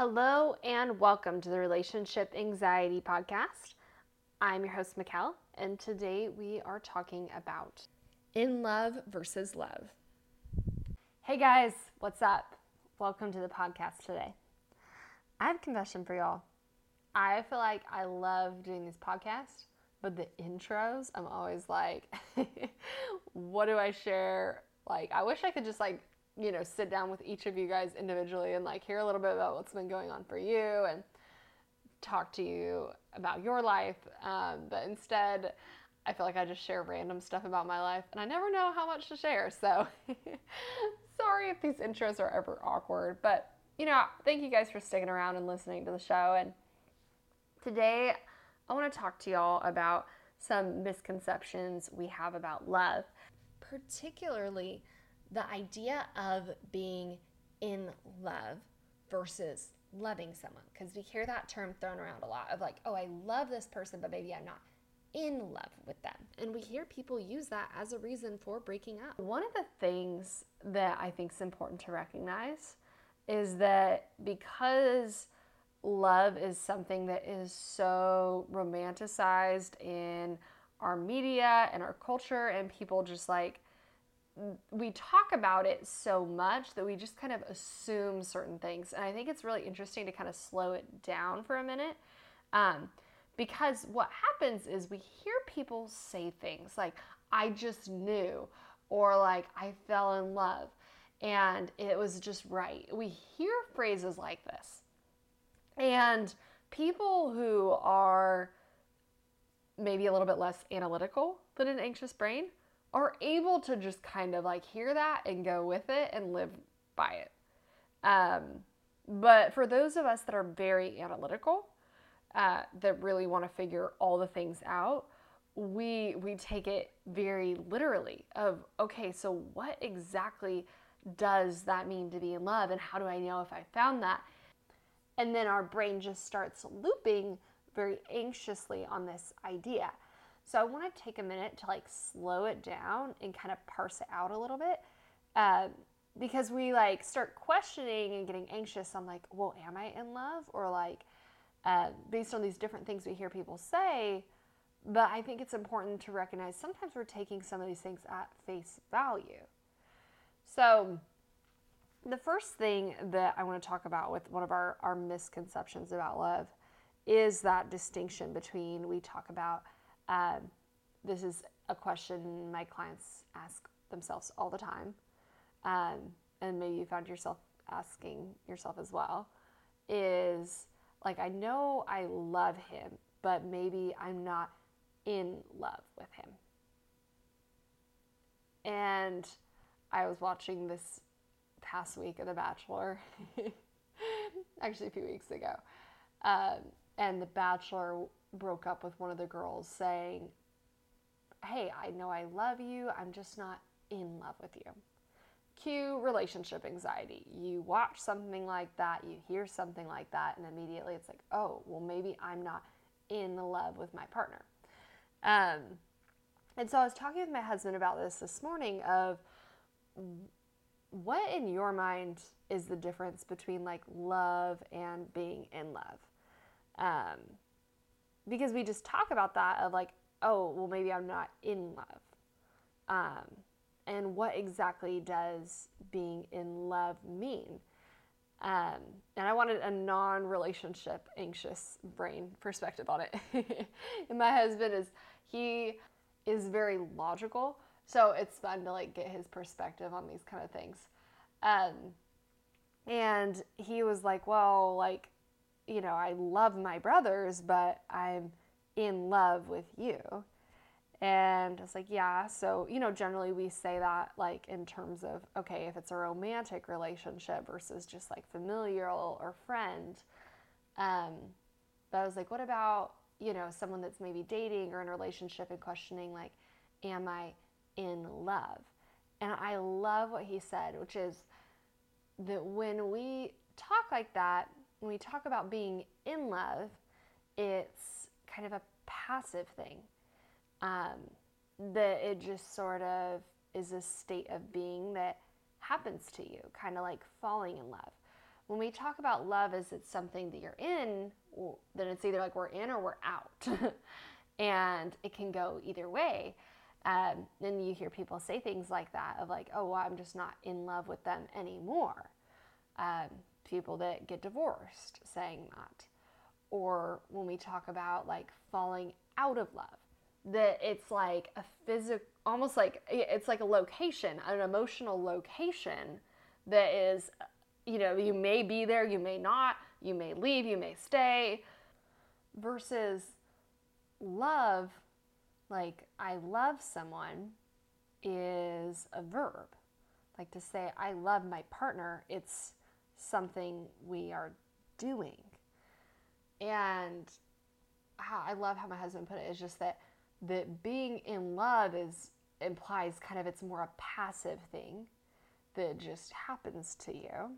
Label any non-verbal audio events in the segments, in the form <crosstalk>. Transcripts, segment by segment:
Hello and welcome to the Relationship Anxiety Podcast. I'm your host, Mikkel, and today we are talking about in love versus love. Hey guys, what's up? Welcome to the podcast today. I have a confession for y'all. I feel like I love doing this podcast, but the intros, I'm always like, <laughs> what do I share? Like, I wish I could just like you know, sit down with each of you guys individually and like hear a little bit about what's been going on for you and talk to you about your life. Um, but instead, I feel like I just share random stuff about my life and I never know how much to share. So <laughs> sorry if these intros are ever awkward, but you know, thank you guys for sticking around and listening to the show. And today, I want to talk to y'all about some misconceptions we have about love, particularly the idea of being in love versus loving someone. Because we hear that term thrown around a lot of like oh i love this person but maybe i'm not in love with them. And we hear people use that as a reason for breaking up. One of the things that i think is important to recognize is that because love is something that is so romanticized in our media and our culture and people just like we talk about it so much that we just kind of assume certain things. And I think it's really interesting to kind of slow it down for a minute. Um, because what happens is we hear people say things like, I just knew, or like, I fell in love, and it was just right. We hear phrases like this. And people who are maybe a little bit less analytical than an anxious brain are able to just kind of like hear that and go with it and live by it. Um, but for those of us that are very analytical, uh, that really want to figure all the things out, we we take it very literally. Of okay, so what exactly does that mean to be in love, and how do I know if I found that? And then our brain just starts looping very anxiously on this idea. So I want to take a minute to like slow it down and kind of parse it out a little bit. Uh, because we like start questioning and getting anxious. I'm like, well, am I in love? Or like, uh, based on these different things we hear people say. But I think it's important to recognize sometimes we're taking some of these things at face value. So, the first thing that I want to talk about with one of our, our misconceptions about love is that distinction between we talk about um, this is a question my clients ask themselves all the time, um, and maybe you found yourself asking yourself as well. Is like, I know I love him, but maybe I'm not in love with him. And I was watching this past week of The Bachelor, <laughs> actually a few weeks ago. Um, and The Bachelor broke up with one of the girls saying, Hey, I know I love you, I'm just not in love with you. Cue relationship anxiety. You watch something like that, you hear something like that, and immediately it's like, oh, well, maybe I'm not in love with my partner. Um, and so I was talking with my husband about this this morning of what in your mind is the difference between like love and being in love? Um, because we just talk about that of like, oh, well, maybe I'm not in love. Um, and what exactly does being in love mean? Um, and I wanted a non relationship anxious brain perspective on it. <laughs> and my husband is, he is very logical. So it's fun to like get his perspective on these kind of things. Um, and he was like, well, like, you know, I love my brothers, but I'm in love with you. And I was like, yeah. So, you know, generally we say that like in terms of, okay, if it's a romantic relationship versus just like familial or friend. Um, but I was like, what about, you know, someone that's maybe dating or in a relationship and questioning, like, am I in love? And I love what he said, which is that when we talk like that, when we talk about being in love, it's kind of a passive thing. Um, that it just sort of is a state of being that happens to you, kind of like falling in love. when we talk about love as it's something that you're in, then it's either like we're in or we're out. <laughs> and it can go either way. Um, and you hear people say things like that of like, oh, well, I'm just not in love with them anymore. Um, people that get divorced saying that. Or when we talk about like falling out of love, that it's like a physical, almost like it's like a location, an emotional location that is, you know, you may be there, you may not, you may leave, you may stay, versus love, like I love someone, is a verb. Like to say I love my partner, it's something we are doing. And I love how my husband put it. Is just that that being in love is implies kind of it's more a passive thing that just happens to you.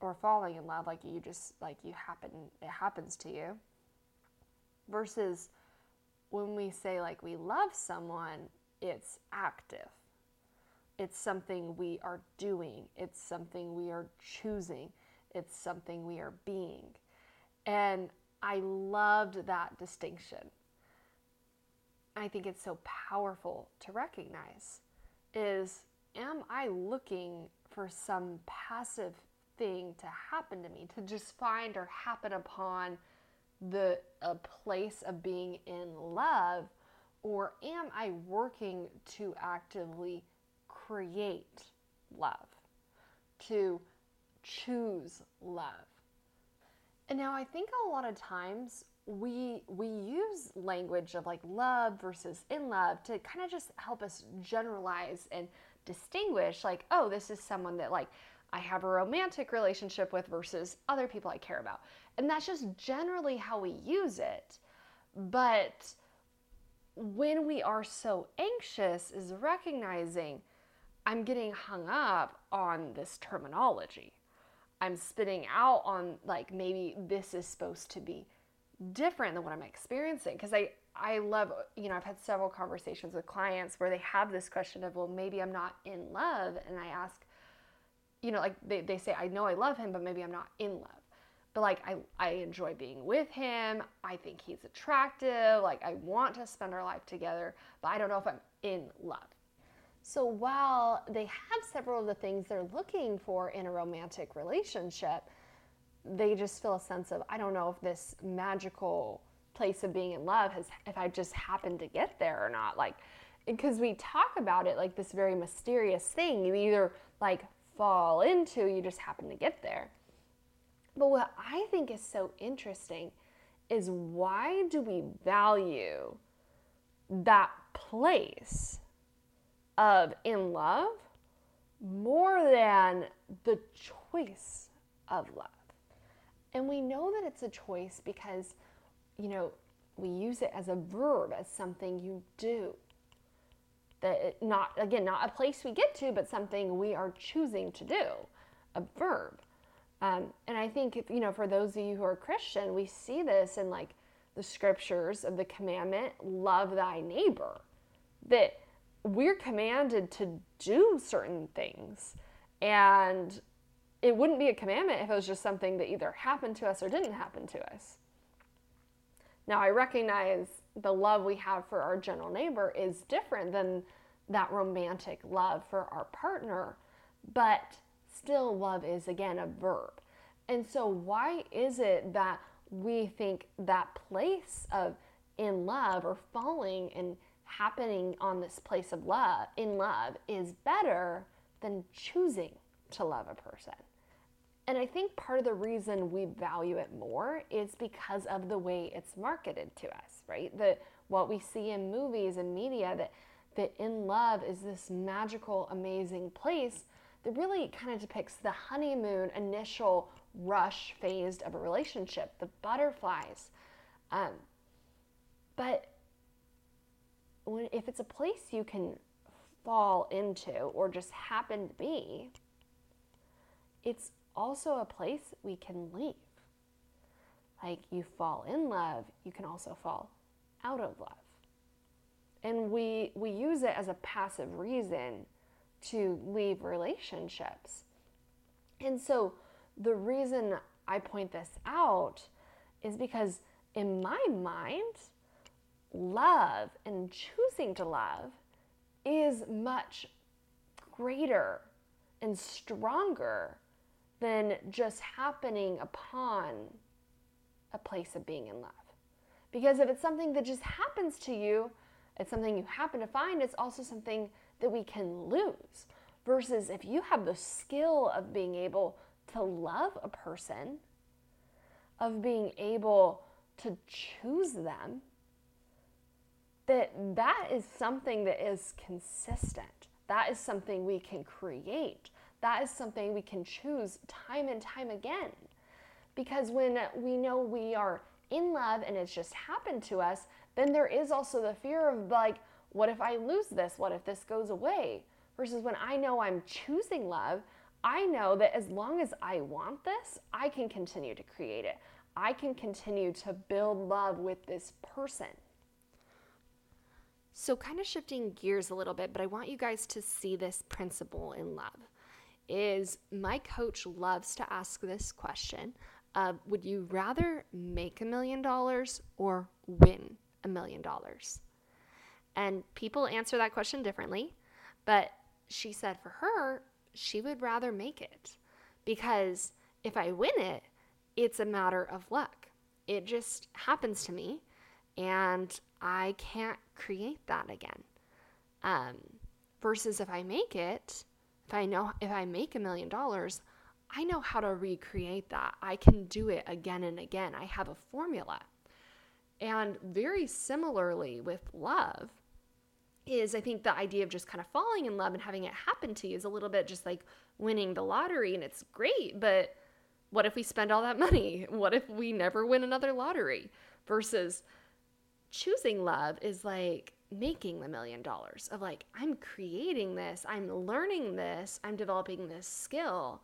Or falling in love like you just like you happen it happens to you. Versus when we say like we love someone it's active it's something we are doing. It's something we are choosing. It's something we are being. And i loved that distinction. I think it's so powerful to recognize is am I looking for some passive thing to happen to me, to just find or happen upon the a place of being in love, or am I working to actively create love, to choose love? And now I think a lot of times we we use language of like love versus in love to kind of just help us generalize and distinguish like oh this is someone that like I have a romantic relationship with versus other people I care about. And that's just generally how we use it. But when we are so anxious is recognizing I'm getting hung up on this terminology. I'm spitting out on like maybe this is supposed to be different than what I'm experiencing. Because I I love you know I've had several conversations with clients where they have this question of well maybe I'm not in love. And I ask you know like they, they say I know I love him but maybe I'm not in love. But like I, I enjoy being with him. I think he's attractive. Like I want to spend our life together but I don't know if I'm in love so while they have several of the things they're looking for in a romantic relationship they just feel a sense of I don't know if this magical place of being in love has if I just happened to get there or not. Like because we talk about it like this very mysterious thing you either like fall into you just happen to get there. But what I think is so interesting is why do we value that place of in love more than the choice of love and we know that it's a choice because, you know, we use it as a verb, as something you do. That it, not again, not a place we get to, but something we are choosing to do, a verb. Um, and I think if, you know, for those of you who are Christian, we see this in like the scriptures of the commandment, love thy neighbor. That we're commanded to do certain things. And it wouldn't be a commandment if it was just something that either happened to us or didn't happen to us. Now, I recognize the love we have for our general neighbor is different than that romantic love for our partner, but still, love is again a verb. And so, why is it that we think that place of in love or falling and happening on this place of love, in love, is better than choosing to love a person? And I think part of the reason we value it more is because of the way it's marketed to us, right? The what we see in movies and media that that in love is this magical, amazing place that really kind of depicts the honeymoon initial rush phase of a relationship, the butterflies. Um, but when, if it's a place you can fall into or just happen to be, it's also a place we can leave. Like you fall in love, you can also fall out of love. And we, we use it as a passive reason to leave relationships. And so the reason I point this out is because in my mind, love and choosing to love is much greater and stronger than just happening upon a place of being in love. Because if it's something that just happens to you, it's something you happen to find, it's also something that we can lose. Versus if you have the skill of being able to love a person, of being able to choose them, that that is something that is consistent. That is something we can create. That is something we can choose time and time again. Because when we know we are in love and it's just happened to us, then there is also the fear of like, what if I lose this? What if this goes away? Versus when I know I'm choosing love, I know that as long as I want this, I can continue to create it. I can continue to build love with this person. So, kind of shifting gears a little bit, but I want you guys to see this principle in love. Is my coach loves to ask this question of would you rather make a million dollars or win a million dollars? And people answer that question differently, but she said for her, she would rather make it because if I win it, it's a matter of luck. It just happens to me and I can't create that again. Um, versus if I make it, if I know if I make a million dollars, I know how to recreate that. I can do it again and again. I have a formula. And very similarly with love, is I think the idea of just kind of falling in love and having it happen to you is a little bit just like winning the lottery and it's great, but what if we spend all that money? <laughs> What if we never win another lottery? Versus choosing love is like making the million dollars of like, I'm creating this, I'm learning this, I'm developing this skill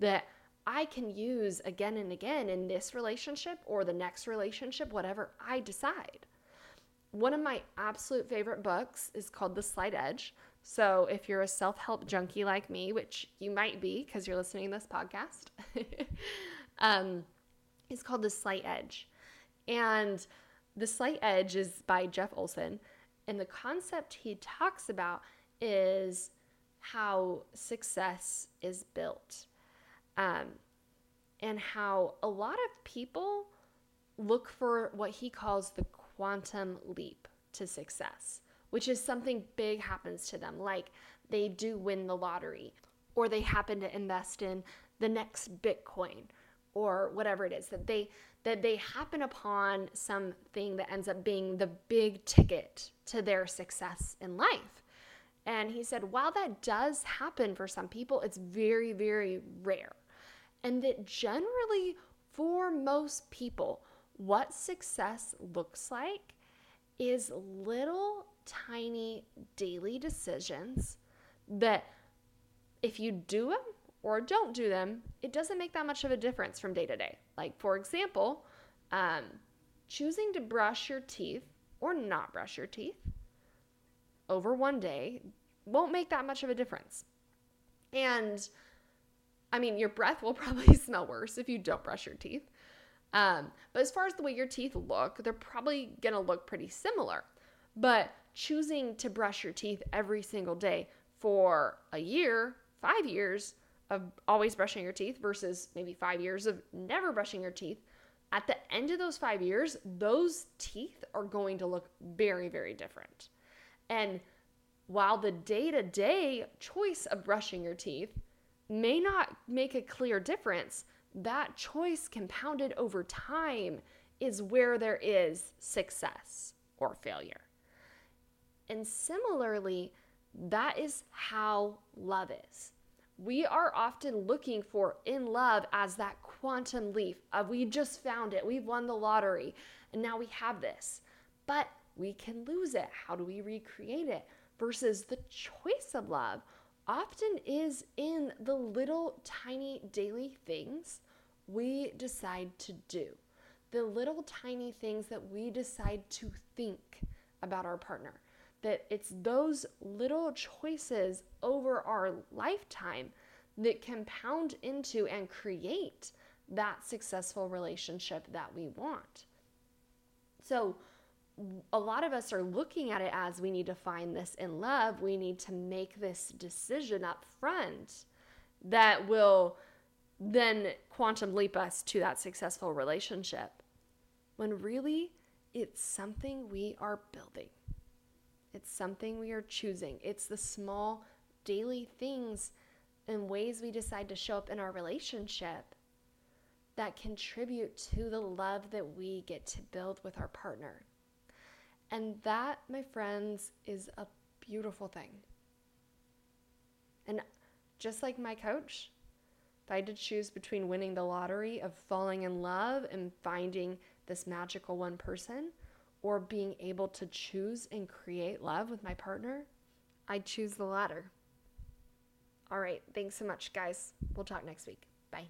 that I can use again and again in this relationship or the next relationship, whatever I decide. One of my absolute favorite books is called The Slight Edge. So if you're a self help junkie like me, which you might be because you're listening to this podcast, <laughs> um, it's called The Slight Edge. And The Slight Edge is by Jeff Olson. And the concept he talks about is how success is built. Um, and how a lot of people look for what he calls the quantum leap to success, which is something big happens to them, like they do win the lottery, or they happen to invest in the next Bitcoin, or whatever it is that they that they happen upon something that ends up being the big ticket to their success in life. And he said, while that does happen for some people, it's very, very rare. And that generally, for most people, what success looks like is little tiny daily decisions that if you do them or don't do them, it doesn't make that much of a difference from day to day. Like, for example, um, choosing to brush your teeth or not brush your teeth over one day won't make that much of a difference. And I mean, your breath will <laughs> probably smell worse if you don't brush your teeth. Um, but as far as the way your teeth look, they're probably gonna look pretty similar. But choosing to brush your teeth every single day for a year, five years of always brushing your teeth versus maybe five years of never brushing your teeth, at the end of those five years, those teeth are going to look very, very different. And while the day to day choice of brushing your teeth may not make a clear difference, that choice compounded over time is where there is success or failure. And similarly, that is how love is. We are often looking for in love as that quantum leap of we just found it, we've won the lottery, and now we have this. But we can lose it. How do we recreate it? Versus the choice of love often is in the little tiny daily things we decide to do, the little tiny things that we decide to think about our partner. That it's those little choices over our lifetime that compound into and create that successful relationship that we want. So, a lot of us are looking at it as we need to find this in love. We need to make this decision up front that will then quantum leap us to that successful relationship. When really, it's something we are building, it's something we are choosing. It's the small daily things and ways we decide to show up in our relationship that contribute to the love that we get to build with our partner. And that, my friends, is a beautiful thing. And just like my coach, if I had to choose between winning the lottery of falling in love and finding this magical one person, or being able to choose and create love with my partner, I'd choose the latter. All right, thanks so much, guys. We'll talk next week. Bye.